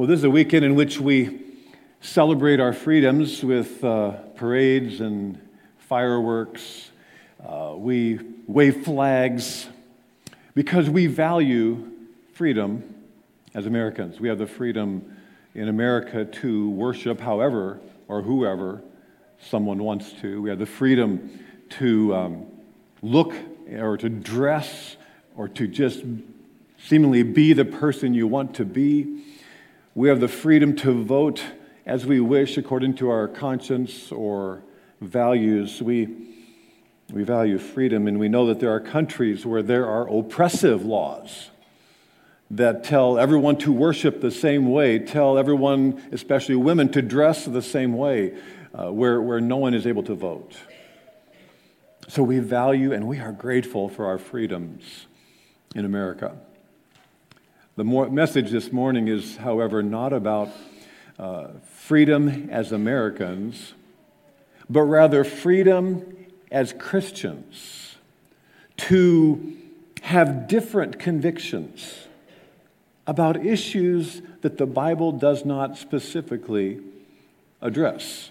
Well, this is a weekend in which we celebrate our freedoms with uh, parades and fireworks. Uh, we wave flags because we value freedom as Americans. We have the freedom in America to worship however or whoever someone wants to. We have the freedom to um, look or to dress or to just seemingly be the person you want to be. We have the freedom to vote as we wish according to our conscience or values. We, we value freedom, and we know that there are countries where there are oppressive laws that tell everyone to worship the same way, tell everyone, especially women, to dress the same way, uh, where, where no one is able to vote. So we value and we are grateful for our freedoms in America. The more, message this morning is, however, not about uh, freedom as Americans, but rather freedom as Christians to have different convictions about issues that the Bible does not specifically address.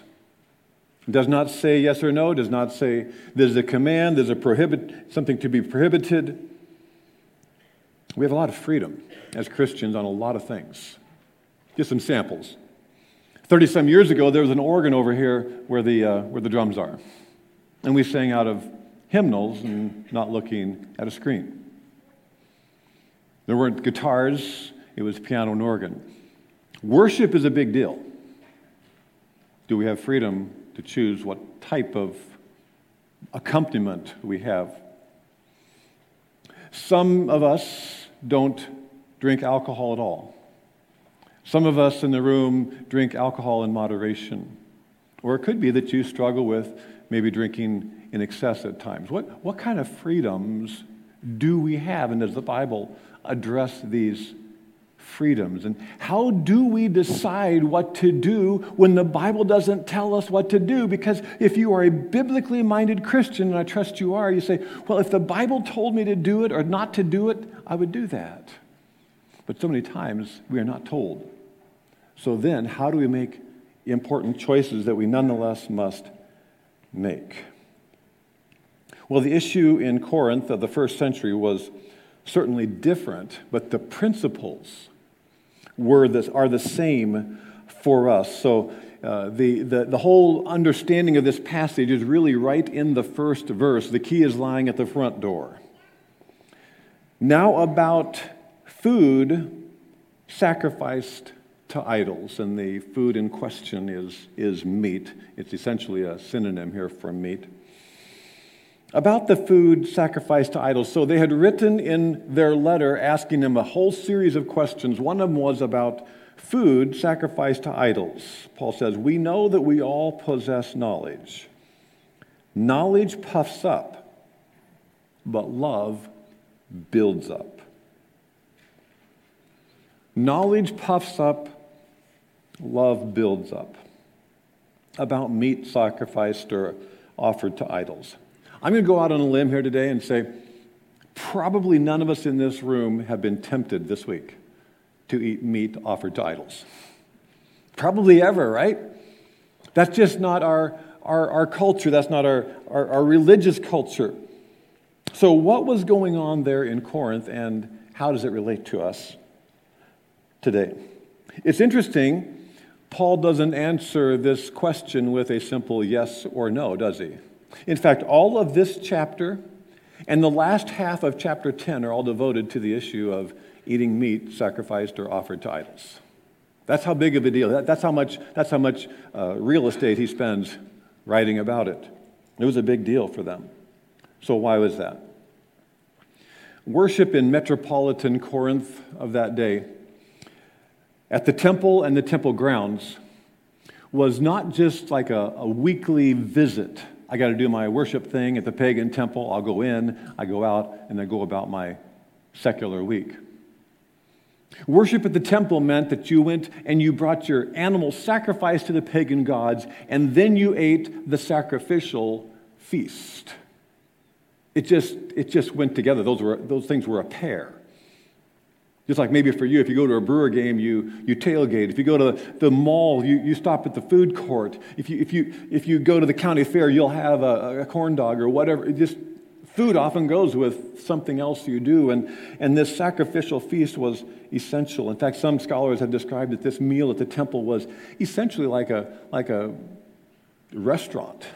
It does not say yes or no, does not say there's a command, there's a prohibit, something to be prohibited. We have a lot of freedom as Christians on a lot of things. Just some samples. 30 some years ago, there was an organ over here where the, uh, where the drums are. And we sang out of hymnals and not looking at a screen. There weren't guitars, it was piano and organ. Worship is a big deal. Do we have freedom to choose what type of accompaniment we have? Some of us don't drink alcohol at all. Some of us in the room drink alcohol in moderation. Or it could be that you struggle with maybe drinking in excess at times. What, what kind of freedoms do we have? And does the Bible address these freedoms? And how do we decide what to do when the Bible doesn't tell us what to do? Because if you are a biblically minded Christian, and I trust you are, you say, well, if the Bible told me to do it or not to do it, I would do that. But so many times we are not told. So then, how do we make important choices that we nonetheless must make? Well, the issue in Corinth of the first century was certainly different, but the principles were this, are the same for us. So uh, the, the, the whole understanding of this passage is really right in the first verse. The key is lying at the front door. Now, about food sacrificed to idols, and the food in question is, is meat. It's essentially a synonym here for meat. About the food sacrificed to idols. So they had written in their letter asking them a whole series of questions. One of them was about food sacrificed to idols. Paul says, We know that we all possess knowledge. Knowledge puffs up, but love builds up. Knowledge puffs up, love builds up. About meat sacrificed or offered to idols. I'm going to go out on a limb here today and say probably none of us in this room have been tempted this week to eat meat offered to idols. Probably ever, right? That's just not our, our, our culture, that's not our, our, our religious culture. So, what was going on there in Corinth, and how does it relate to us today. It's interesting, Paul doesn't answer this question with a simple yes or no, does he? In fact, all of this chapter and the last half of chapter 10 are all devoted to the issue of eating meat sacrificed or offered to idols. That's how big of a deal. that's how much, that's how much uh, real estate he spends writing about it. It was a big deal for them. So, why was that? Worship in metropolitan Corinth of that day at the temple and the temple grounds was not just like a, a weekly visit. I got to do my worship thing at the pagan temple. I'll go in, I go out, and then go about my secular week. Worship at the temple meant that you went and you brought your animal sacrifice to the pagan gods, and then you ate the sacrificial feast. It just, it just went together. Those, were, those things were a pair. Just like maybe for you, if you go to a Brewer game, you, you tailgate. If you go to the mall, you, you stop at the food court. If you, if, you, if you go to the county fair, you'll have a, a corn dog or whatever. Just food often goes with something else you do. And, and this sacrificial feast was essential. In fact, some scholars have described that this meal at the temple was essentially like a, like a restaurant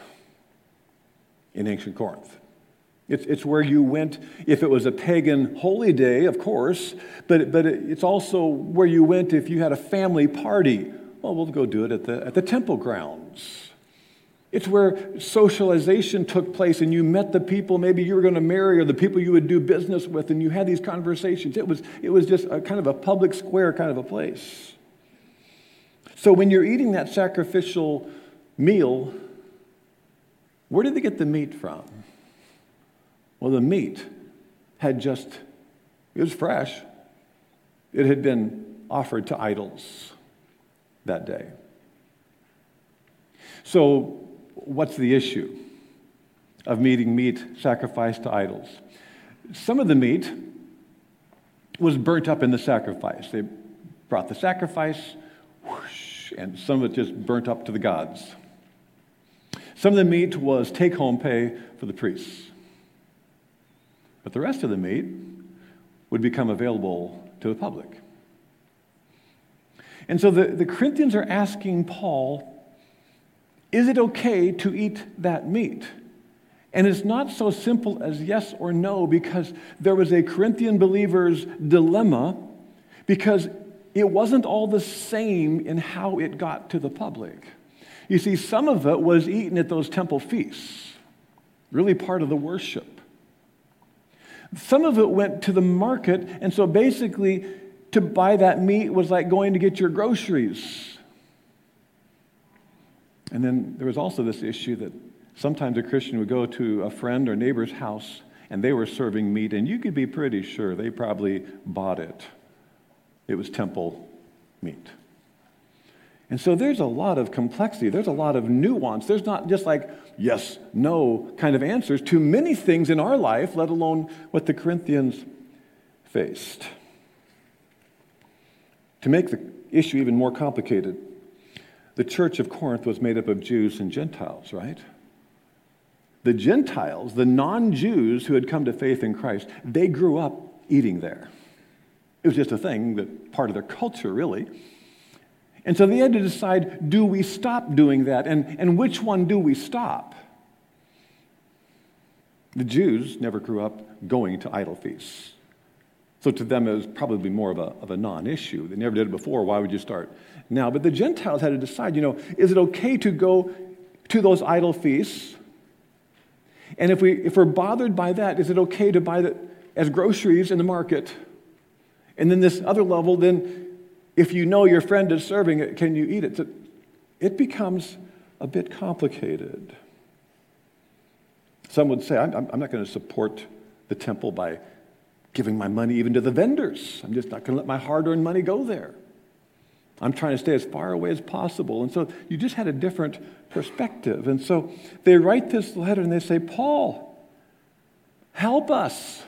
in ancient Corinth. It's, it's where you went if it was a pagan holy day, of course, but, but it's also where you went if you had a family party. Well, we'll go do it at the, at the temple grounds. It's where socialization took place and you met the people maybe you were going to marry or the people you would do business with and you had these conversations. It was, it was just a kind of a public square kind of a place. So when you're eating that sacrificial meal, where did they get the meat from? Well, the meat had just, it was fresh. It had been offered to idols that day. So, what's the issue of meeting meat sacrificed to idols? Some of the meat was burnt up in the sacrifice. They brought the sacrifice, whoosh, and some of it just burnt up to the gods. Some of the meat was take home pay for the priests. But the rest of the meat would become available to the public. And so the, the Corinthians are asking Paul, is it okay to eat that meat? And it's not so simple as yes or no because there was a Corinthian believer's dilemma because it wasn't all the same in how it got to the public. You see, some of it was eaten at those temple feasts, really part of the worship. Some of it went to the market, and so basically, to buy that meat was like going to get your groceries. And then there was also this issue that sometimes a Christian would go to a friend or neighbor's house and they were serving meat, and you could be pretty sure they probably bought it. It was temple meat. And so there's a lot of complexity, there's a lot of nuance. There's not just like yes, no kind of answers to many things in our life, let alone what the Corinthians faced. To make the issue even more complicated, the church of Corinth was made up of Jews and Gentiles, right? The Gentiles, the non Jews who had come to faith in Christ, they grew up eating there. It was just a thing, that part of their culture, really. And so they had to decide do we stop doing that? And, and which one do we stop? The Jews never grew up going to idol feasts. So to them, it was probably more of a, of a non issue. They never did it before. Why would you start now? But the Gentiles had to decide you know, is it okay to go to those idol feasts? And if, we, if we're bothered by that, is it okay to buy that as groceries in the market? And then this other level, then if you know your friend is serving it, can you eat it? It becomes a bit complicated. Some would say, I'm, I'm not going to support the temple by giving my money even to the vendors. I'm just not going to let my hard earned money go there. I'm trying to stay as far away as possible. And so you just had a different perspective. And so they write this letter and they say, Paul, help us.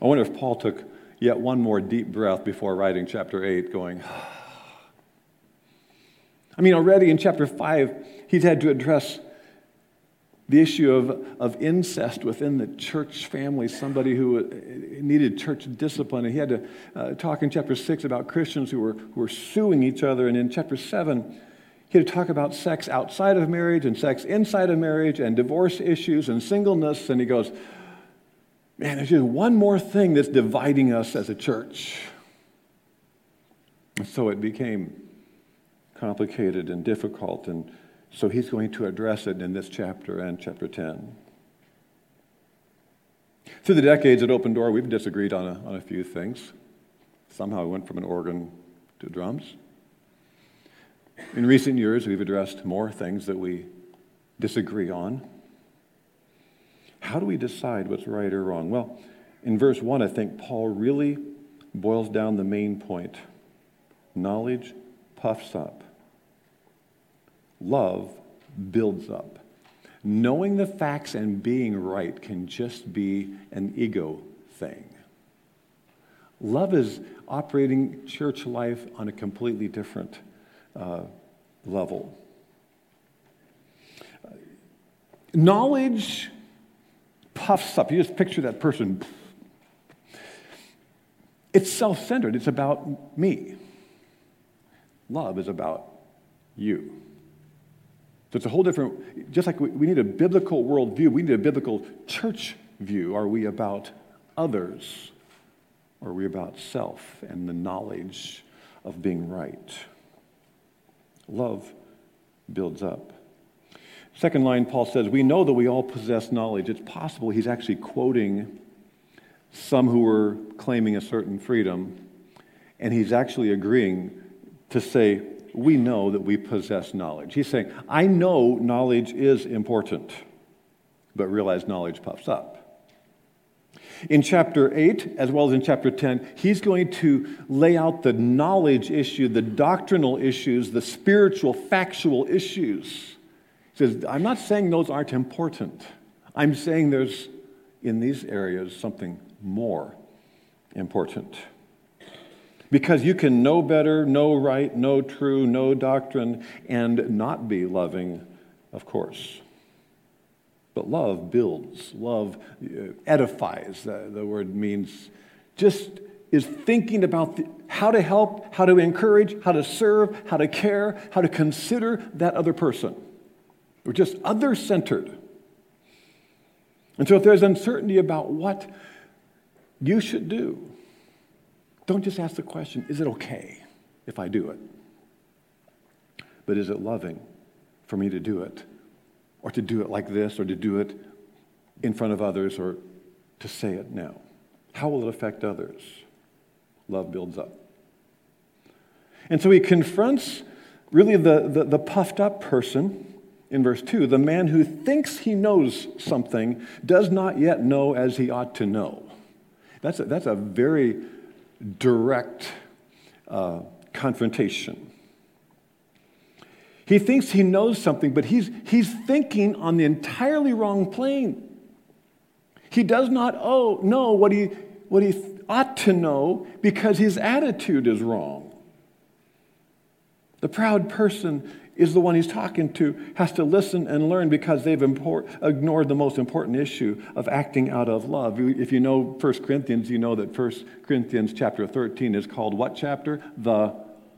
I wonder if Paul took yet one more deep breath before writing chapter 8, going, I mean, already in chapter 5, he's had to address the issue of, of incest within the church family, somebody who uh, needed church discipline. And he had to uh, talk in chapter 6 about Christians who were, who were suing each other. And in chapter 7, he had to talk about sex outside of marriage and sex inside of marriage and divorce issues and singleness. And he goes, Man, there's just one more thing that's dividing us as a church. And so it became complicated and difficult. And so he's going to address it in this chapter and chapter 10. Through the decades at Open Door, we've disagreed on a, on a few things. Somehow we went from an organ to drums. In recent years, we've addressed more things that we disagree on. How do we decide what's right or wrong? Well, in verse 1, I think Paul really boils down the main point knowledge puffs up, love builds up. Knowing the facts and being right can just be an ego thing. Love is operating church life on a completely different uh, level. Knowledge puffs up. You just picture that person. It's self centered, it's about me. Love is about you. So it's a whole different, just like we need a biblical worldview, we need a biblical church view. Are we about others? Or are we about self and the knowledge of being right? Love builds up. Second line, Paul says, We know that we all possess knowledge. It's possible he's actually quoting some who were claiming a certain freedom, and he's actually agreeing to say, We know that we possess knowledge. He's saying, I know knowledge is important, but realize knowledge puffs up. In chapter 8, as well as in chapter 10, he's going to lay out the knowledge issue, the doctrinal issues, the spiritual, factual issues he says, I'm not saying those aren't important. I'm saying there's, in these areas, something more important. Because you can know better, know right, know true, know doctrine, and not be loving, of course. But love builds, love uh, edifies. The, the word means just is thinking about the, how to help, how to encourage, how to serve, how to care, how to consider that other person. We're just other centered. And so, if there's uncertainty about what you should do, don't just ask the question is it okay if I do it? But is it loving for me to do it? Or to do it like this, or to do it in front of others, or to say it now? How will it affect others? Love builds up. And so he confronts really the, the, the puffed up person in verse 2 the man who thinks he knows something does not yet know as he ought to know. That's a, that's a very direct uh, confrontation. He thinks he knows something, but he's, he's thinking on the entirely wrong plane. He does not owe, know what he, what he ought to know because his attitude is wrong. The proud person is the one he's talking to has to listen and learn because they've import, ignored the most important issue of acting out of love. If you know 1 Corinthians, you know that 1 Corinthians chapter 13 is called what chapter? The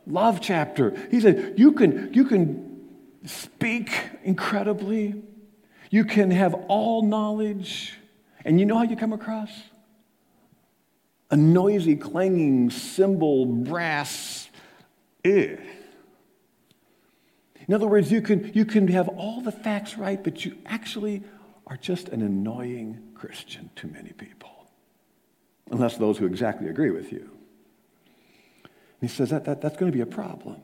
love chapter. He said, you can, you can speak incredibly, you can have all knowledge, and you know how you come across? A noisy, clanging cymbal, brass. Ugh. In other words, you can, you can have all the facts right, but you actually are just an annoying Christian to many people, unless those who exactly agree with you. And he says that, that that's going to be a problem.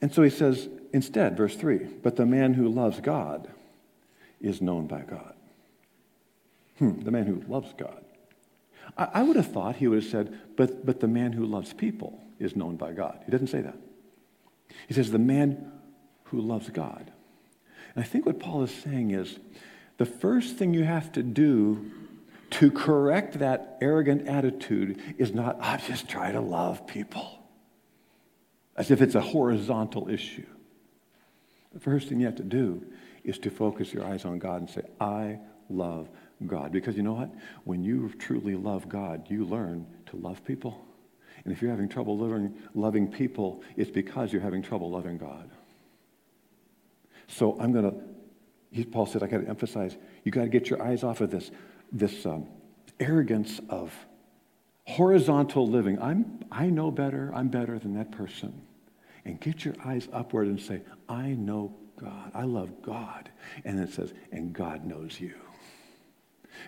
And so he says, instead, verse 3 but the man who loves God is known by God. Hmm, the man who loves God. I, I would have thought he would have said, but, but the man who loves people is known by God. He doesn't say that. He says, the man who loves God. And I think what Paul is saying is the first thing you have to do to correct that arrogant attitude is not, I just try to love people, as if it's a horizontal issue. The first thing you have to do is to focus your eyes on God and say, I love God. Because you know what? When you truly love God, you learn to love people. And if you're having trouble loving, loving people, it's because you're having trouble loving God. So I'm going to, Paul said, I got to emphasize, you got to get your eyes off of this, this um, arrogance of horizontal living. I'm, I know better, I'm better than that person. And get your eyes upward and say, I know God. I love God. And it says, and God knows you.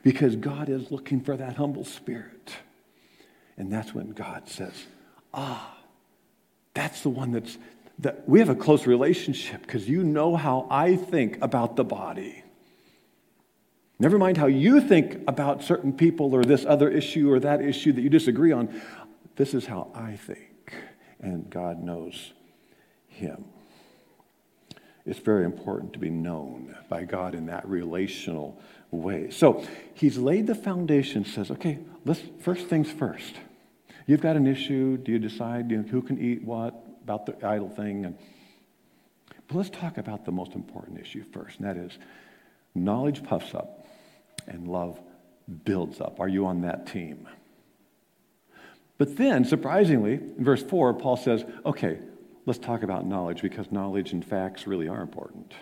Because God is looking for that humble spirit. And that's when God says, ah, that's the one that's, that we have a close relationship because you know how I think about the body. Never mind how you think about certain people or this other issue or that issue that you disagree on. This is how I think. And God knows him. It's very important to be known by God in that relational way. So he's laid the foundation, says, okay, let's first things first. You've got an issue. Do you decide you know, who can eat what about the idol thing? And, but let's talk about the most important issue first, and that is knowledge puffs up and love builds up. Are you on that team? But then, surprisingly, in verse 4, Paul says, okay, let's talk about knowledge because knowledge and facts really are important.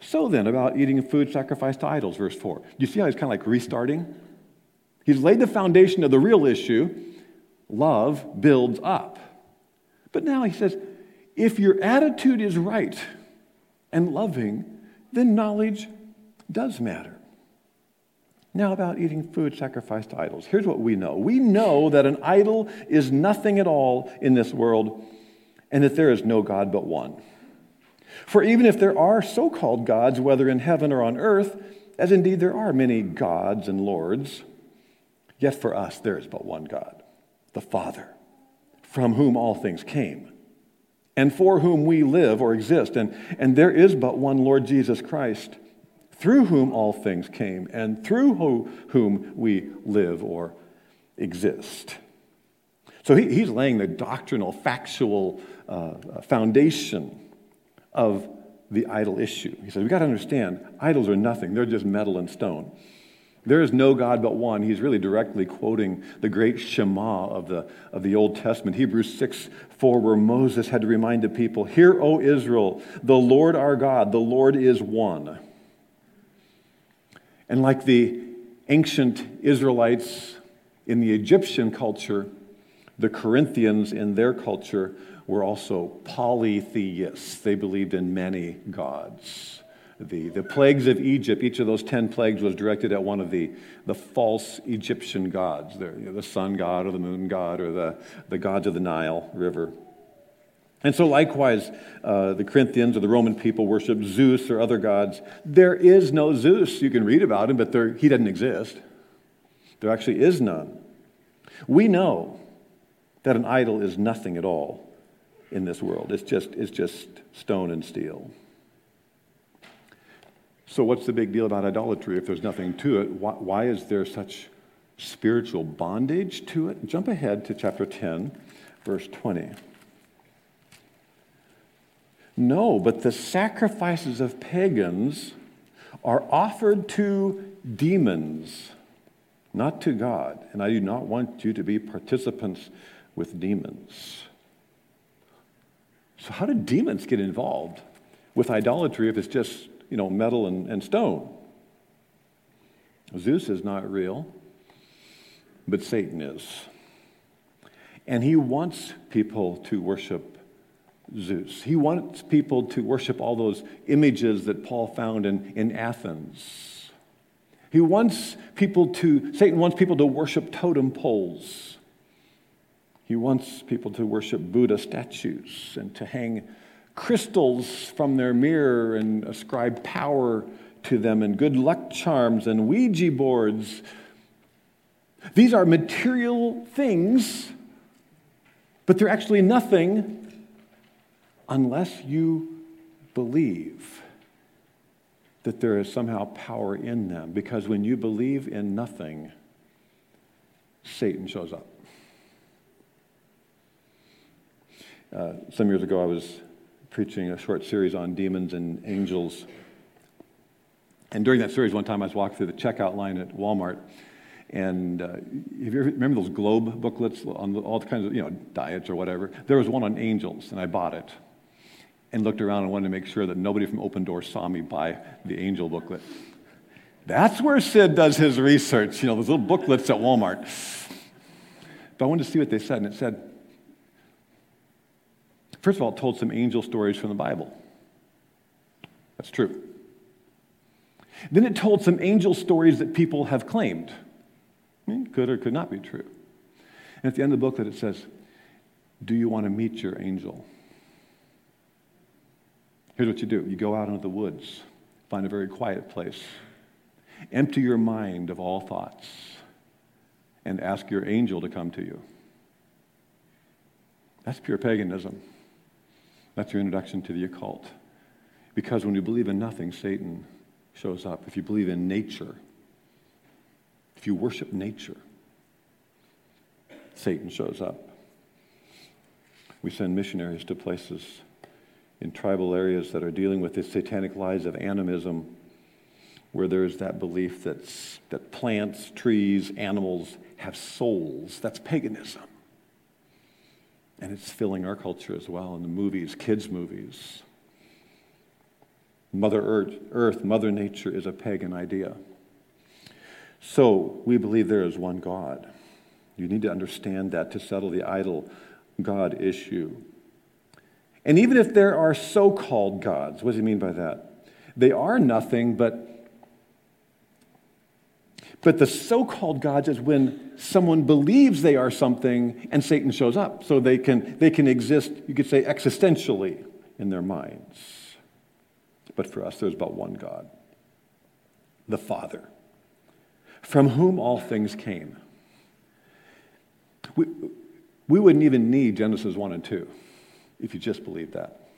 So then, about eating food sacrificed to idols, verse 4. You see how he's kind of like restarting? He's laid the foundation of the real issue. Love builds up. But now he says, if your attitude is right and loving, then knowledge does matter. Now, about eating food sacrificed to idols. Here's what we know we know that an idol is nothing at all in this world, and that there is no God but one. For even if there are so called gods, whether in heaven or on earth, as indeed there are many gods and lords, yet for us there is but one God, the Father, from whom all things came, and for whom we live or exist. And, and there is but one Lord Jesus Christ through whom all things came, and through who, whom we live or exist. So he, he's laying the doctrinal, factual uh, foundation of the idol issue. He says, We've got to understand, idols are nothing, they're just metal and stone. There is no God but one. He's really directly quoting the great Shema of the, of the Old Testament, Hebrews 6 4, where Moses had to remind the people, Hear, O Israel, the Lord our God, the Lord is one. And like the ancient Israelites in the Egyptian culture, the Corinthians in their culture were also polytheists. They believed in many gods. The, the plagues of Egypt, each of those 10 plagues was directed at one of the, the false Egyptian gods, the, you know, the sun god or the moon god or the, the gods of the Nile River. And so, likewise, uh, the Corinthians or the Roman people worship Zeus or other gods. There is no Zeus. You can read about him, but there, he doesn't exist. There actually is none. We know that an idol is nothing at all in this world, it's just, it's just stone and steel. So, what's the big deal about idolatry if there's nothing to it? Why, why is there such spiritual bondage to it? Jump ahead to chapter 10, verse 20. No, but the sacrifices of pagans are offered to demons, not to God. And I do not want you to be participants with demons. So, how do demons get involved with idolatry if it's just, you know, metal and, and stone? Zeus is not real, but Satan is. And he wants people to worship Zeus. He wants people to worship all those images that Paul found in, in Athens. He wants people to, Satan wants people to worship totem poles. He wants people to worship Buddha statues and to hang crystals from their mirror and ascribe power to them and good luck charms and Ouija boards. These are material things, but they're actually nothing unless you believe that there is somehow power in them. Because when you believe in nothing, Satan shows up. Uh, some years ago, I was preaching a short series on demons and angels. And during that series, one time I was walking through the checkout line at Walmart. And uh, if you remember those globe booklets on all kinds of you know diets or whatever, there was one on angels, and I bought it and looked around and wanted to make sure that nobody from Open Door saw me buy the angel booklet. That's where Sid does his research, you know, those little booklets at Walmart. But I wanted to see what they said, and it said, first of all, told some angel stories from the Bible. That's true. Then it told some angel stories that people have claimed. Could or could not be true. And at the end of the booklet, it says, Do you want to meet your angel? Here's what you do you go out into the woods, find a very quiet place, empty your mind of all thoughts, and ask your angel to come to you. That's pure paganism. That's your introduction to the occult. Because when you believe in nothing, Satan shows up. If you believe in nature, if you worship nature, Satan shows up. We send missionaries to places in tribal areas that are dealing with the satanic lies of animism, where there's that belief that, that plants, trees, animals have souls. That's paganism. And it's filling our culture as well in the movies, kids' movies. Mother Earth, Earth, Mother Nature is a pagan idea. So we believe there is one God. You need to understand that to settle the idol God issue. And even if there are so called gods, what does he mean by that? They are nothing but but the so called gods is when someone believes they are something and Satan shows up. So they can, they can exist, you could say, existentially in their minds. But for us, there's but one God the Father, from whom all things came. We, we wouldn't even need Genesis 1 and 2 if you just believed that.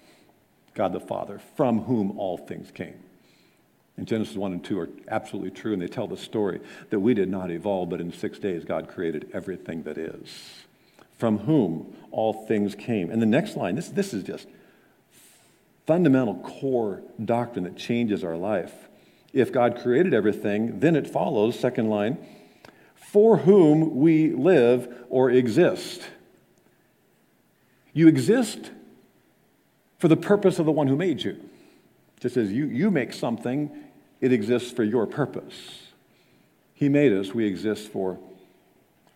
God the Father, from whom all things came. And Genesis 1 and 2 are absolutely true, and they tell the story that we did not evolve, but in six days God created everything that is, from whom all things came. And the next line, this, this is just fundamental core doctrine that changes our life. If God created everything, then it follows, second line, for whom we live or exist. You exist for the purpose of the one who made you. Just as you, you make something, it exists for your purpose. He made us, we exist for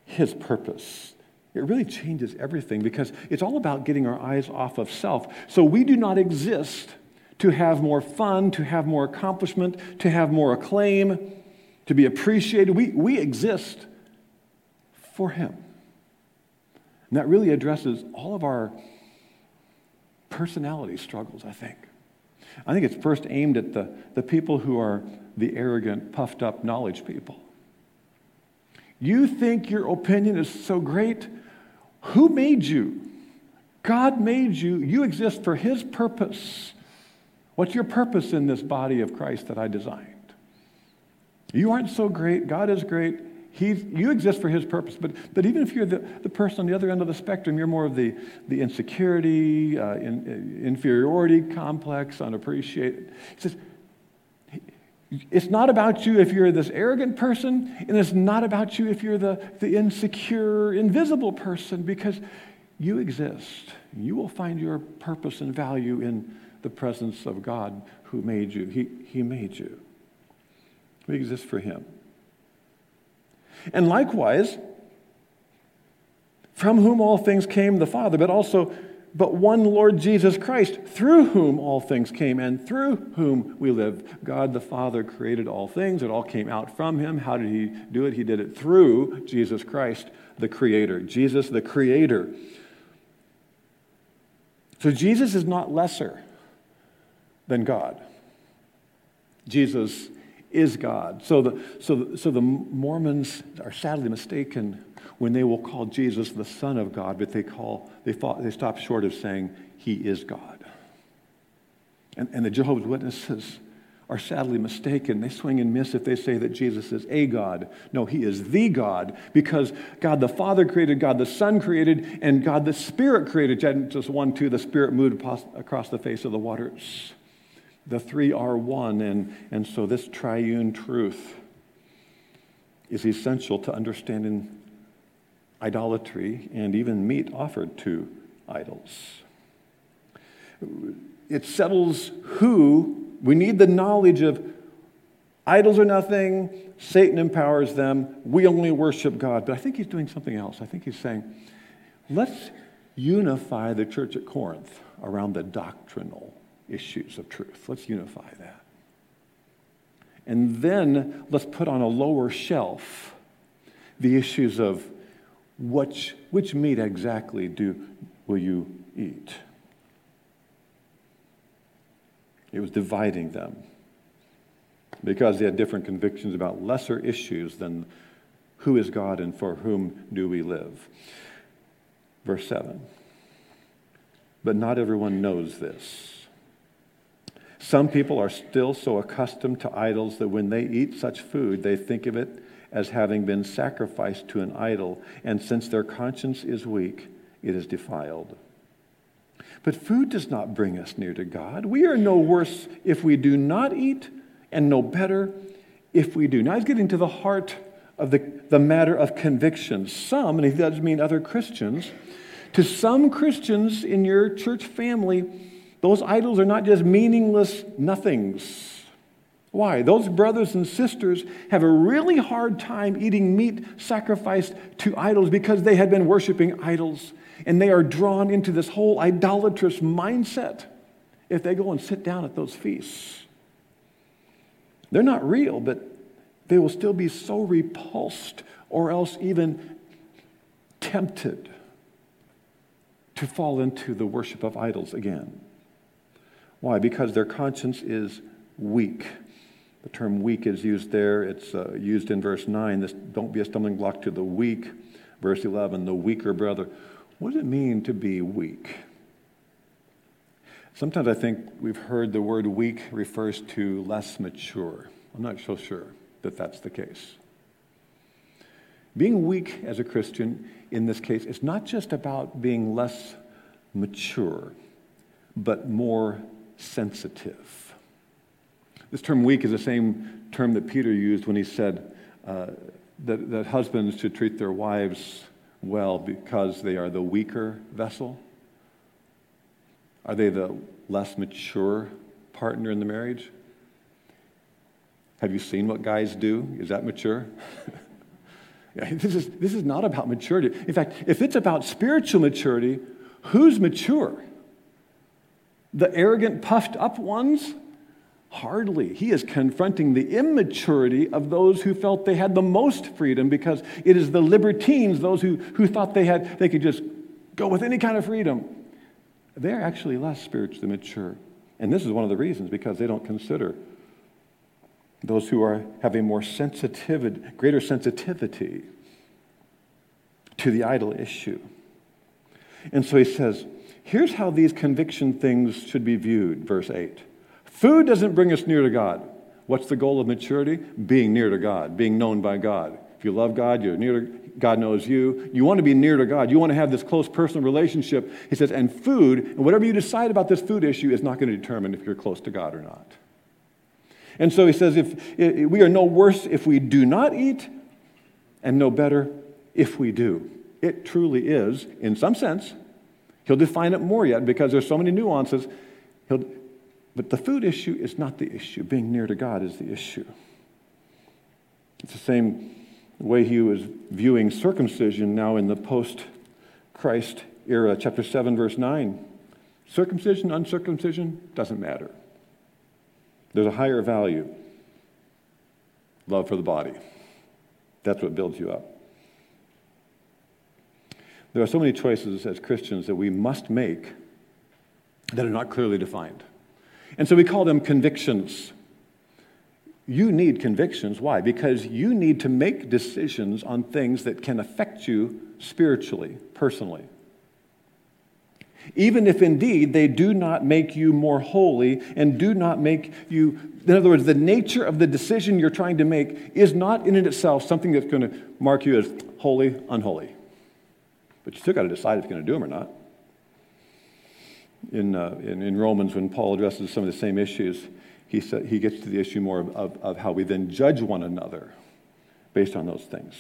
His purpose. It really changes everything because it's all about getting our eyes off of self. So we do not exist to have more fun, to have more accomplishment, to have more acclaim, to be appreciated. We, we exist for Him. And that really addresses all of our personality struggles, I think. I think it's first aimed at the, the people who are the arrogant, puffed up knowledge people. You think your opinion is so great? Who made you? God made you. You exist for His purpose. What's your purpose in this body of Christ that I designed? You aren't so great. God is great. He's, you exist for his purpose. But, but even if you're the, the person on the other end of the spectrum, you're more of the, the insecurity, uh, in, inferiority complex, unappreciated. He says, it's not about you if you're this arrogant person, and it's not about you if you're the, the insecure, invisible person, because you exist. You will find your purpose and value in the presence of God who made you. He, he made you. We exist for Him. And likewise, from whom all things came the Father, but also but one Lord Jesus Christ, through whom all things came and through whom we live. God the Father created all things. It all came out from him. How did he do it? He did it through Jesus Christ, the Creator. Jesus, the Creator. So Jesus is not lesser than God. Jesus is God. So the, so, the, so the Mormons are sadly mistaken when they will call Jesus the Son of God, but they, call, they, thought, they stop short of saying he is God. And, and the Jehovah's Witnesses are sadly mistaken. They swing and miss if they say that Jesus is a God. No, he is the God because God the Father created, God the Son created, and God the Spirit created. Genesis 1 2, the Spirit moved across the face of the waters. The three are one, and, and so this triune truth is essential to understanding idolatry and even meat offered to idols. It settles who, we need the knowledge of idols are nothing, Satan empowers them, we only worship God. But I think he's doing something else. I think he's saying, let's unify the church at Corinth around the doctrinal issues of truth. Let's unify that. And then let's put on a lower shelf the issues of which, which meat exactly do, will you eat? It was dividing them because they had different convictions about lesser issues than who is God and for whom do we live. Verse 7. But not everyone knows this. Some people are still so accustomed to idols that when they eat such food, they think of it as having been sacrificed to an idol, and since their conscience is weak, it is defiled. But food does not bring us near to God. We are no worse if we do not eat, and no better if we do. Now he's getting to the heart of the, the matter of conviction. Some, and he does mean other Christians, to some Christians in your church family, those idols are not just meaningless nothings. Why? Those brothers and sisters have a really hard time eating meat sacrificed to idols because they had been worshiping idols. And they are drawn into this whole idolatrous mindset if they go and sit down at those feasts. They're not real, but they will still be so repulsed or else even tempted to fall into the worship of idols again. Why? Because their conscience is weak. The term weak is used there. It's uh, used in verse 9. This don't be a stumbling block to the weak. Verse 11, the weaker brother. What does it mean to be weak? Sometimes I think we've heard the word weak refers to less mature. I'm not so sure that that's the case. Being weak as a Christian in this case is not just about being less mature, but more sensitive. This term weak is the same term that Peter used when he said uh, that, that husbands should treat their wives well because they are the weaker vessel. Are they the less mature partner in the marriage? Have you seen what guys do? Is that mature? this, is, this is not about maturity. In fact, if it's about spiritual maturity, who's mature? The arrogant, puffed up ones? Hardly. He is confronting the immaturity of those who felt they had the most freedom because it is the libertines, those who, who thought they, had, they could just go with any kind of freedom. They're actually less spiritually mature. And this is one of the reasons because they don't consider those who are, have a more sensitivity, greater sensitivity to the idol issue. And so he says, here's how these conviction things should be viewed, verse 8. Food doesn't bring us near to God. What's the goal of maturity? Being near to God, being known by God. If you love God, you're near to God knows you. You want to be near to God. You want to have this close personal relationship. He says, and food, and whatever you decide about this food issue is not going to determine if you're close to God or not. And so he says, if, if we are no worse if we do not eat, and no better if we do. It truly is, in some sense. He'll define it more yet because there's so many nuances. He'll, but the food issue is not the issue. Being near to God is the issue. It's the same way he was viewing circumcision now in the post Christ era, chapter 7, verse 9. Circumcision, uncircumcision, doesn't matter. There's a higher value love for the body. That's what builds you up. There are so many choices as Christians that we must make that are not clearly defined. And so we call them convictions. You need convictions. Why? Because you need to make decisions on things that can affect you spiritually, personally even if indeed they do not make you more holy and do not make you, in other words, the nature of the decision you're trying to make is not in itself something that's going to mark you as holy, unholy. But you still got to decide if you're going to do them or not. In, uh, in, in, Romans, when Paul addresses some of the same issues, he, sa- he gets to the issue more of, of, of how we then judge one another based on those things.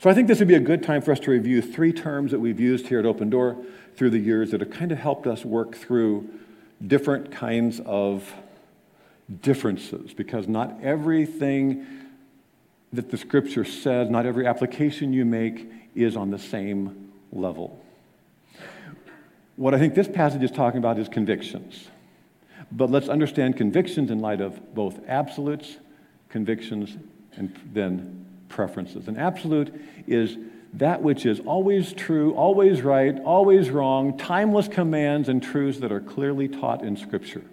So I think this would be a good time for us to review three terms that we've used here at Open Door through the years that have kind of helped us work through different kinds of differences because not everything that the scripture says, not every application you make is on the same level. What I think this passage is talking about is convictions. But let's understand convictions in light of both absolutes, convictions, and then preferences. An absolute is that which is always true, always right, always wrong, timeless commands and truths that are clearly taught in Scripture.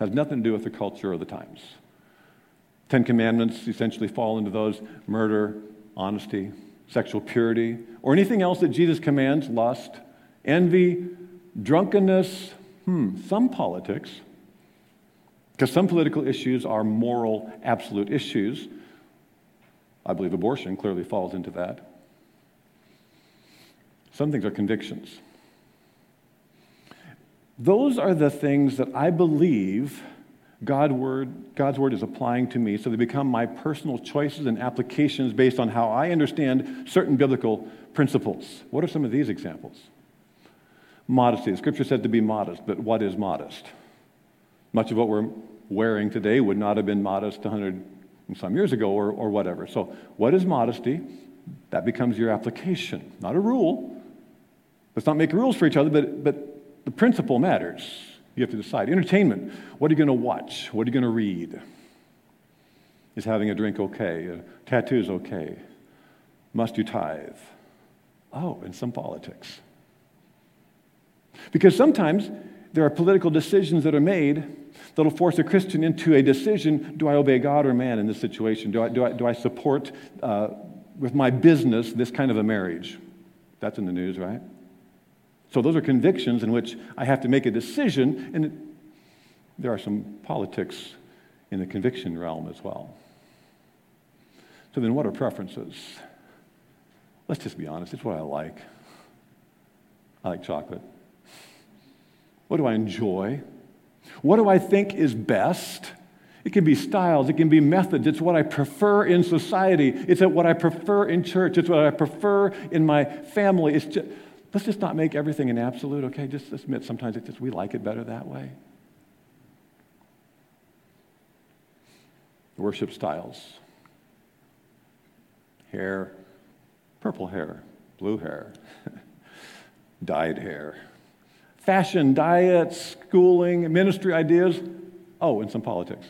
Has nothing to do with the culture or the times. Ten Commandments essentially fall into those murder, honesty, sexual purity, or anything else that Jesus commands lust, envy, drunkenness, hmm, some politics, Because some political issues are moral, absolute issues. I believe abortion clearly falls into that. Some things are convictions. Those are the things that I believe God word, God's word is applying to me, so they become my personal choices and applications based on how I understand certain biblical principles. What are some of these examples? Modesty. The scripture said to be modest, but what is modest? Much of what we're wearing today would not have been modest 100 and some years ago or, or whatever. So, what is modesty? That becomes your application, not a rule. Let's not make rules for each other, but, but the principle matters. You have to decide. Entertainment. What are you going to watch? What are you going to read? Is having a drink okay? Tattoos okay? Must you tithe? Oh, and some politics. Because sometimes there are political decisions that are made that'll force a Christian into a decision do I obey God or man in this situation? Do I, do I, do I support uh, with my business this kind of a marriage? That's in the news, right? So those are convictions in which I have to make a decision, and there are some politics in the conviction realm as well. So then, what are preferences? Let's just be honest, it's what I like. I like chocolate. What do I enjoy? What do I think is best? It can be styles, it can be methods. It's what I prefer in society. It's what I prefer in church. It's what I prefer in my family. It's just, Let's just not make everything an absolute, okay? Just admit sometimes it's just we like it better that way. Worship styles hair, purple hair, blue hair, dyed hair, fashion, diets, schooling, ministry ideas. Oh, and some politics.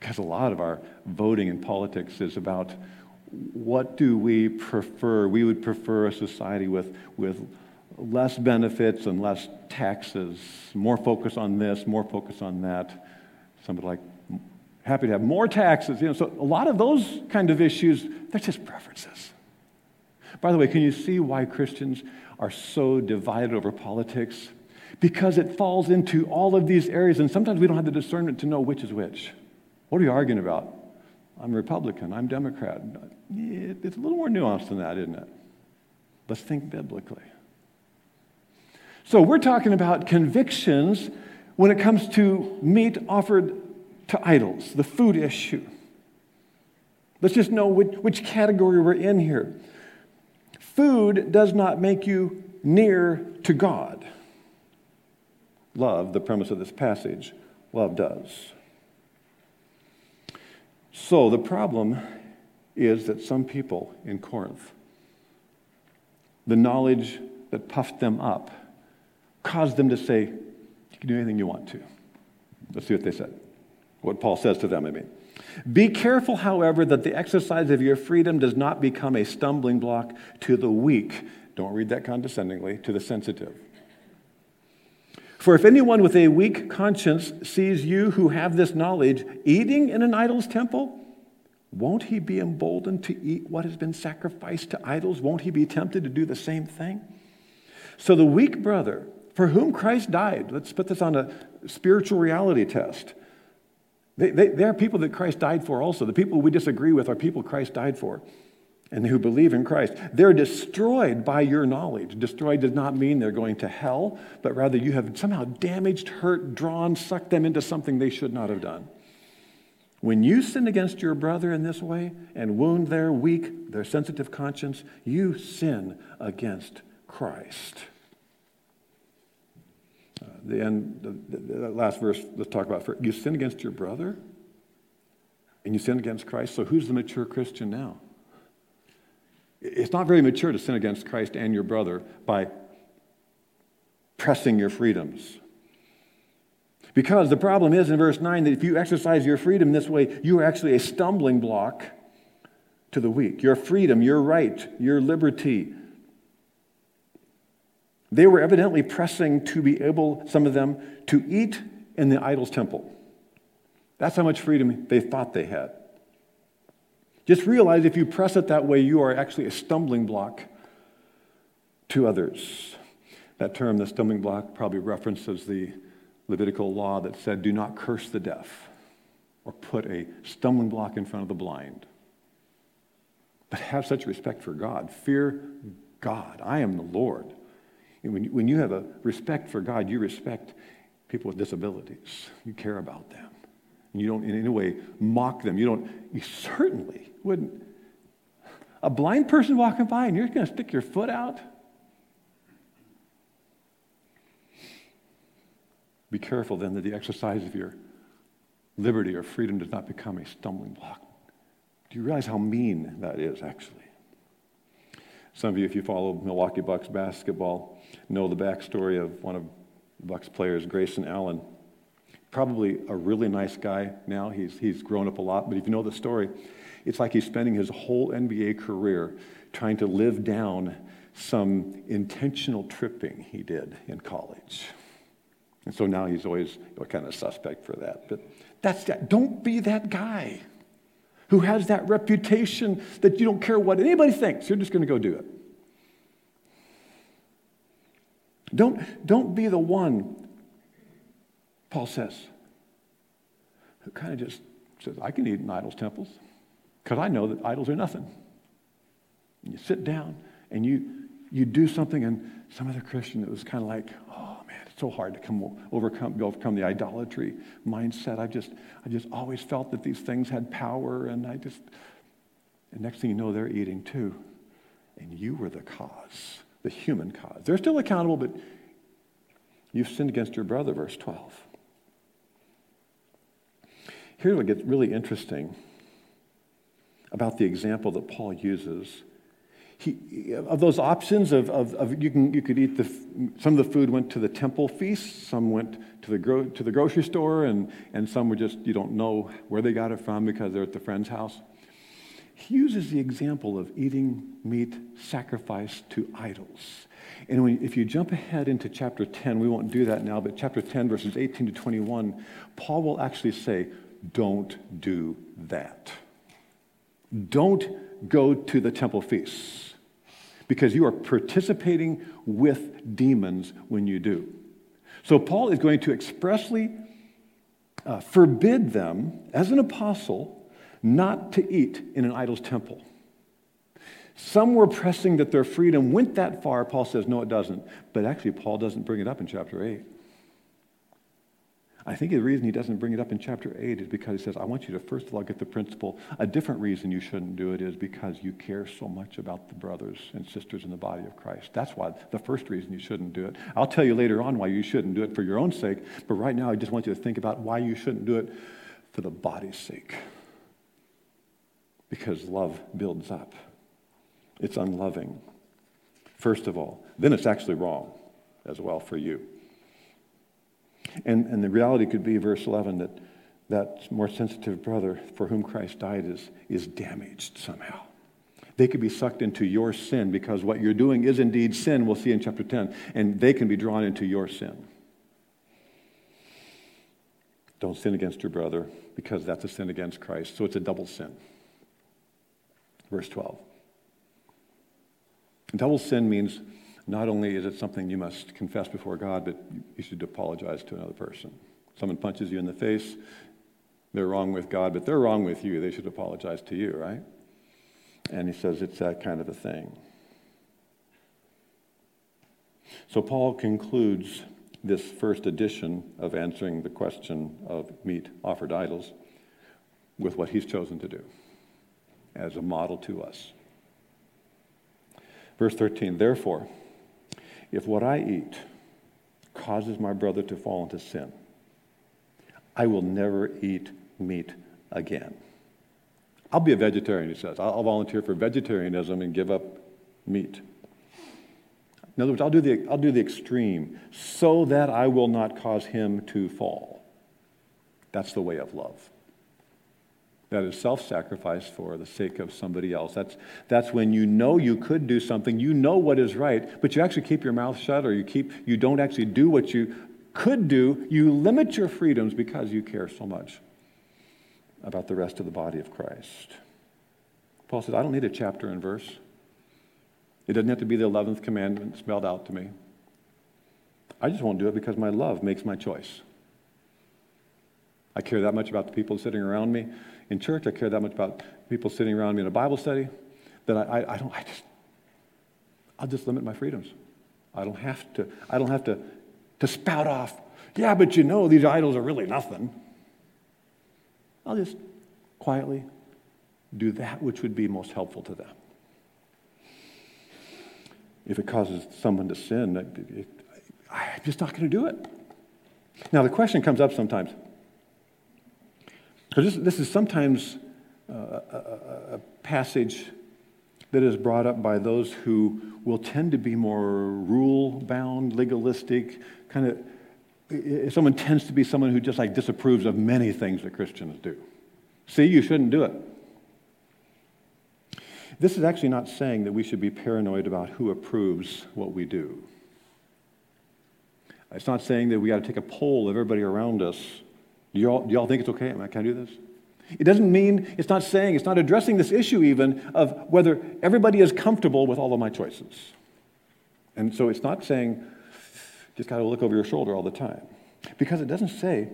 Because a lot of our voting in politics is about what do we prefer? We would prefer a society with, with less benefits and less taxes, more focus on this, more focus on that. Somebody like happy to have more taxes. You know, so a lot of those kind of issues, they're just preferences. By the way, can you see why Christians are so divided over politics? Because it falls into all of these areas, and sometimes we don't have the discernment to know which is which. What are you arguing about? I'm Republican, I'm Democrat. It's a little more nuanced than that, isn't it? Let's think biblically. So, we're talking about convictions when it comes to meat offered to idols, the food issue. Let's just know which, which category we're in here. Food does not make you near to God. Love, the premise of this passage, love does. So the problem is that some people in Corinth, the knowledge that puffed them up, caused them to say, You can do anything you want to. Let's see what they said. What Paul says to them, I mean. Be careful, however, that the exercise of your freedom does not become a stumbling block to the weak. Don't read that condescendingly, to the sensitive. For if anyone with a weak conscience sees you who have this knowledge eating in an idol's temple, won't he be emboldened to eat what has been sacrificed to idols? Won't he be tempted to do the same thing? So the weak brother, for whom Christ died, let's put this on a spiritual reality test. They, they, they are people that Christ died for also. The people we disagree with are people Christ died for and who believe in Christ. They're destroyed by your knowledge. Destroyed does not mean they're going to hell, but rather you have somehow damaged, hurt, drawn, sucked them into something they should not have done. When you sin against your brother in this way and wound their weak, their sensitive conscience, you sin against Christ. Uh, the end, the, the, the last verse, let's talk about. first. You sin against your brother and you sin against Christ. So who's the mature Christian now? It's not very mature to sin against Christ and your brother by pressing your freedoms. Because the problem is in verse 9 that if you exercise your freedom this way, you are actually a stumbling block to the weak. Your freedom, your right, your liberty. They were evidently pressing to be able, some of them, to eat in the idol's temple. That's how much freedom they thought they had. Just realize if you press it that way, you are actually a stumbling block to others. That term, the stumbling block, probably references the Levitical law that said, do not curse the deaf or put a stumbling block in front of the blind. But have such respect for God. Fear God. I am the Lord. And when, when you have a respect for God, you respect people with disabilities. You care about them. And you don't in any way mock them. You don't, you certainly wouldn't. A blind person walking by and you're going to stick your foot out? Be careful then that the exercise of your liberty or freedom does not become a stumbling block. Do you realize how mean that is, actually? Some of you, if you follow Milwaukee Bucks basketball, know the backstory of one of Bucks players, Grayson Allen. Probably a really nice guy now. He's, he's grown up a lot, but if you know the story, it's like he's spending his whole NBA career trying to live down some intentional tripping he did in college. And so now he's always kind of suspect for that. But that's that. Don't be that guy who has that reputation that you don't care what anybody thinks. You're just going to go do it. Don't, don't be the one, Paul says, who kind of just says, I can eat in idols' temples because I know that idols are nothing. And you sit down and you, you do something, and some other Christian that was kind of like, oh, man, it's so hard to come overcome, overcome the idolatry mindset. I just, I just always felt that these things had power, and I just, and next thing you know, they're eating too. And you were the cause, the human cause. They're still accountable, but you've sinned against your brother, verse 12. Here's what gets really interesting about the example that Paul uses he, of those options of, of, of, you, can, you could eat the, some of the food went to the temple feast, some went to the, gro, to the grocery store, and, and some were just, you don't know where they got it from because they're at the friend's house. He uses the example of eating meat sacrificed to idols. And when, if you jump ahead into chapter 10, we won't do that now, but chapter 10, verses 18 to 21, Paul will actually say, Don't do that. Don't go to the temple feasts because you are participating with demons when you do. So, Paul is going to expressly uh, forbid them, as an apostle, not to eat in an idol's temple. Some were pressing that their freedom went that far. Paul says, no, it doesn't. But actually, Paul doesn't bring it up in chapter 8. I think the reason he doesn't bring it up in chapter 8 is because he says, I want you to first of all get the principle. A different reason you shouldn't do it is because you care so much about the brothers and sisters in the body of Christ. That's why the first reason you shouldn't do it. I'll tell you later on why you shouldn't do it for your own sake, but right now I just want you to think about why you shouldn't do it for the body's sake. Because love builds up, it's unloving, first of all. Then it's actually wrong as well for you. And, and the reality could be, verse 11, that that more sensitive brother for whom Christ died is, is damaged somehow. They could be sucked into your sin because what you're doing is indeed sin, we'll see in chapter 10, and they can be drawn into your sin. Don't sin against your brother because that's a sin against Christ. So it's a double sin. Verse 12. Double sin means not only is it something you must confess before God, but you should apologize to another person. Someone punches you in the face, they're wrong with God, but they're wrong with you. They should apologize to you, right? And he says it's that kind of a thing. So Paul concludes this first edition of answering the question of meat offered idols with what he's chosen to do as a model to us. Verse 13, therefore, if what I eat causes my brother to fall into sin, I will never eat meat again. I'll be a vegetarian, he says. I'll volunteer for vegetarianism and give up meat. In other words, I'll do the, I'll do the extreme so that I will not cause him to fall. That's the way of love that is self sacrifice for the sake of somebody else. That's, that's when you know you could do something, you know what is right, but you actually keep your mouth shut or you, keep, you don't actually do what you could do. You limit your freedoms because you care so much about the rest of the body of Christ. Paul says, I don't need a chapter and verse. It doesn't have to be the 11th commandment spelled out to me. I just won't do it because my love makes my choice. I care that much about the people sitting around me in church. I care that much about people sitting around me in a Bible study that I, I, I don't, I just, I'll just limit my freedoms. I don't have to, I don't have to, to spout off, yeah, but you know, these idols are really nothing. I'll just quietly do that which would be most helpful to them. If it causes someone to sin, it, it, I'm just not going to do it. Now, the question comes up sometimes. Because this, this is sometimes uh, a, a passage that is brought up by those who will tend to be more rule bound, legalistic, kind of. Someone tends to be someone who just like disapproves of many things that Christians do. See, you shouldn't do it. This is actually not saying that we should be paranoid about who approves what we do. It's not saying that we got to take a poll of everybody around us. Do y'all, do y'all think it's okay? Can I do this? It doesn't mean, it's not saying, it's not addressing this issue even of whether everybody is comfortable with all of my choices. And so it's not saying, just got to look over your shoulder all the time. Because it doesn't say,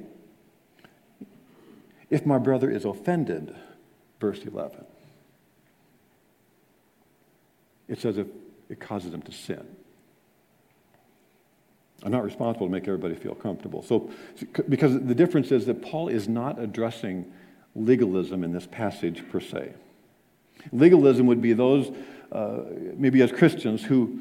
if my brother is offended, verse 11. It says if it causes him to sin. I'm not responsible to make everybody feel comfortable. So, because the difference is that Paul is not addressing legalism in this passage per se. Legalism would be those, uh, maybe as Christians, who,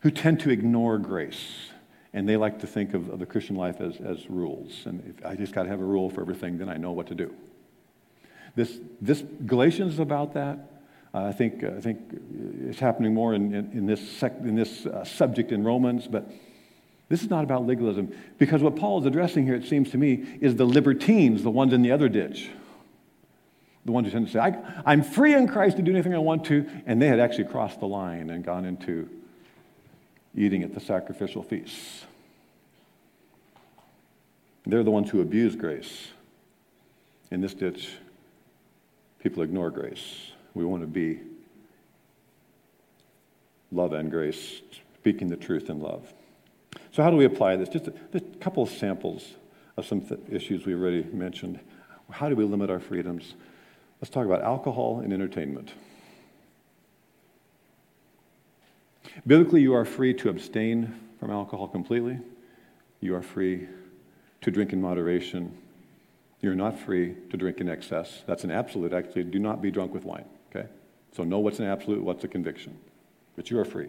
who tend to ignore grace. And they like to think of, of the Christian life as, as rules. And if I just got to have a rule for everything, then I know what to do. This, this Galatians is about that. Uh, I, think, I think it's happening more in, in, in this, sec, in this uh, subject in Romans, but this is not about legalism. Because what Paul is addressing here, it seems to me, is the libertines, the ones in the other ditch. The ones who tend to say, I, am free in Christ to do anything I want to, and they had actually crossed the line and gone into eating at the sacrificial feasts. They're the ones who abuse grace. In this ditch, people ignore grace. We want to be love and grace, speaking the truth in love. So, how do we apply this? Just a, just a couple of samples of some th- issues we already mentioned. How do we limit our freedoms? Let's talk about alcohol and entertainment. Biblically, you are free to abstain from alcohol completely. You are free to drink in moderation. You're not free to drink in excess. That's an absolute. Actually, do not be drunk with wine. Okay? So know what's an absolute, what's a conviction. But you are free.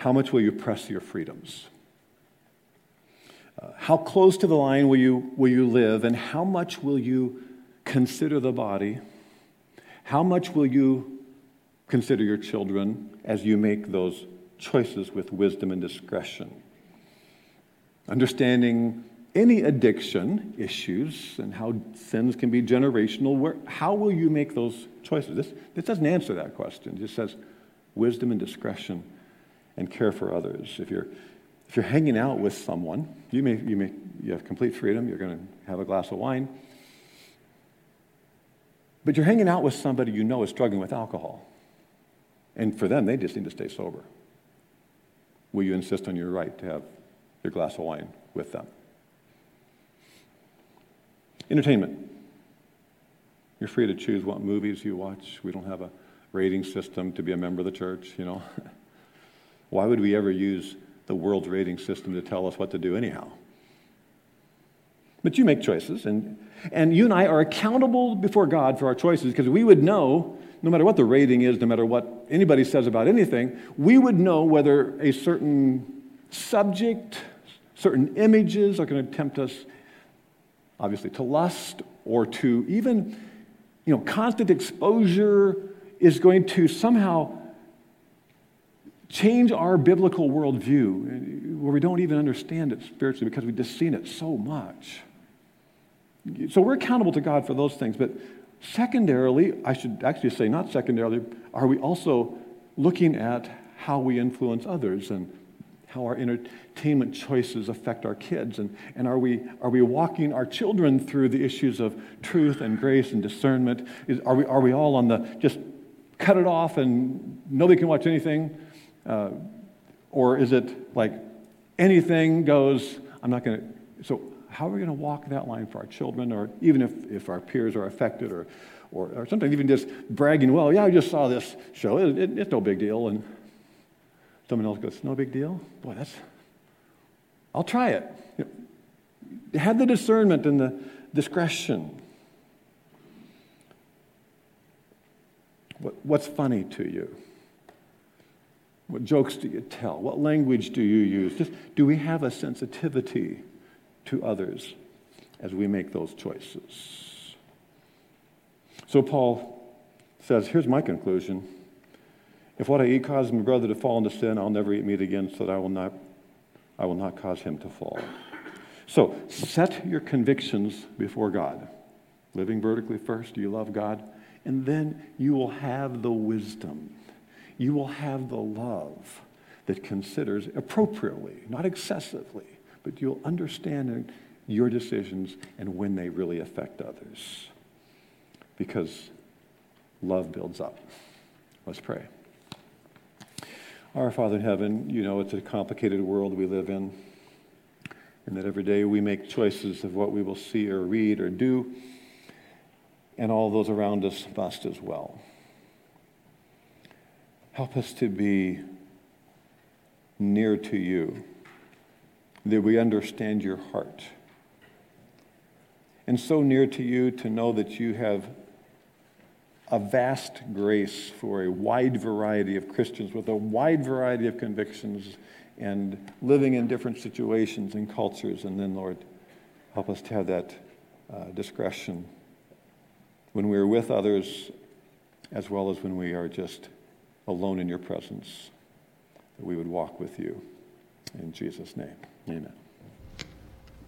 How much will you press your freedoms? Uh, how close to the line will you, will you live, and how much will you consider the body? How much will you consider your children as you make those choices with wisdom and discretion? Understanding any addiction issues and how sins can be generational, where, how will you make those choices? This, this doesn't answer that question. It just says wisdom and discretion and care for others. If you're, if you're hanging out with someone, you, may, you, may, you have complete freedom, you're going to have a glass of wine. But you're hanging out with somebody you know is struggling with alcohol. And for them, they just need to stay sober. Will you insist on your right to have your glass of wine with them? Entertainment. You're free to choose what movies you watch. We don't have a rating system to be a member of the church, you know. Why would we ever use the world's rating system to tell us what to do anyhow? But you make choices, and, and you and I are accountable before God for our choices because we would know, no matter what the rating is, no matter what anybody says about anything, we would know whether a certain subject, certain images are going to tempt us, obviously, to lust or to even, you know, constant exposure is going to somehow change our biblical worldview where we don't even understand it spiritually because we've just seen it so much. So we're accountable to God for those things. But secondarily, I should actually say not secondarily, are we also looking at how we influence others and how our entertainment choices affect our kids? And, and are, we, are we walking our children through the issues of truth and grace and discernment? Is, are, we, are we all on the just cut it off and nobody can watch anything? Uh, or is it like anything goes, I'm not going to. So, how are we going to walk that line for our children, or even if, if our peers are affected, or, or, or sometimes even just bragging, well, yeah, I just saw this show. It, it, it's no big deal. And someone else goes, no big deal? Boy, that's, I'll try it. You know, have the discernment and the discretion. What, what's funny to you? What jokes do you tell? What language do you use? Just, do we have a sensitivity to others as we make those choices? So Paul says, here's my conclusion. If what I eat causes my brother to fall into sin, I'll never eat meat again so that I will not, I will not cause him to fall. So set your convictions before God. Living vertically first, do you love God? And then you will have the wisdom. You will have the love that considers appropriately, not excessively, but you'll understand your decisions and when they really affect others. Because love builds up. Let's pray. Our Father in heaven, you know it's a complicated world we live in, and that every day we make choices of what we will see or read or do and all those around us must as well. Help us to be near to you, that we understand your heart. And so near to you to know that you have a vast grace for a wide variety of Christians with a wide variety of convictions and living in different situations and cultures. And then, Lord, help us to have that uh, discretion when we are with others as well as when we are just alone in your presence, that we would walk with you. In Jesus' name, amen.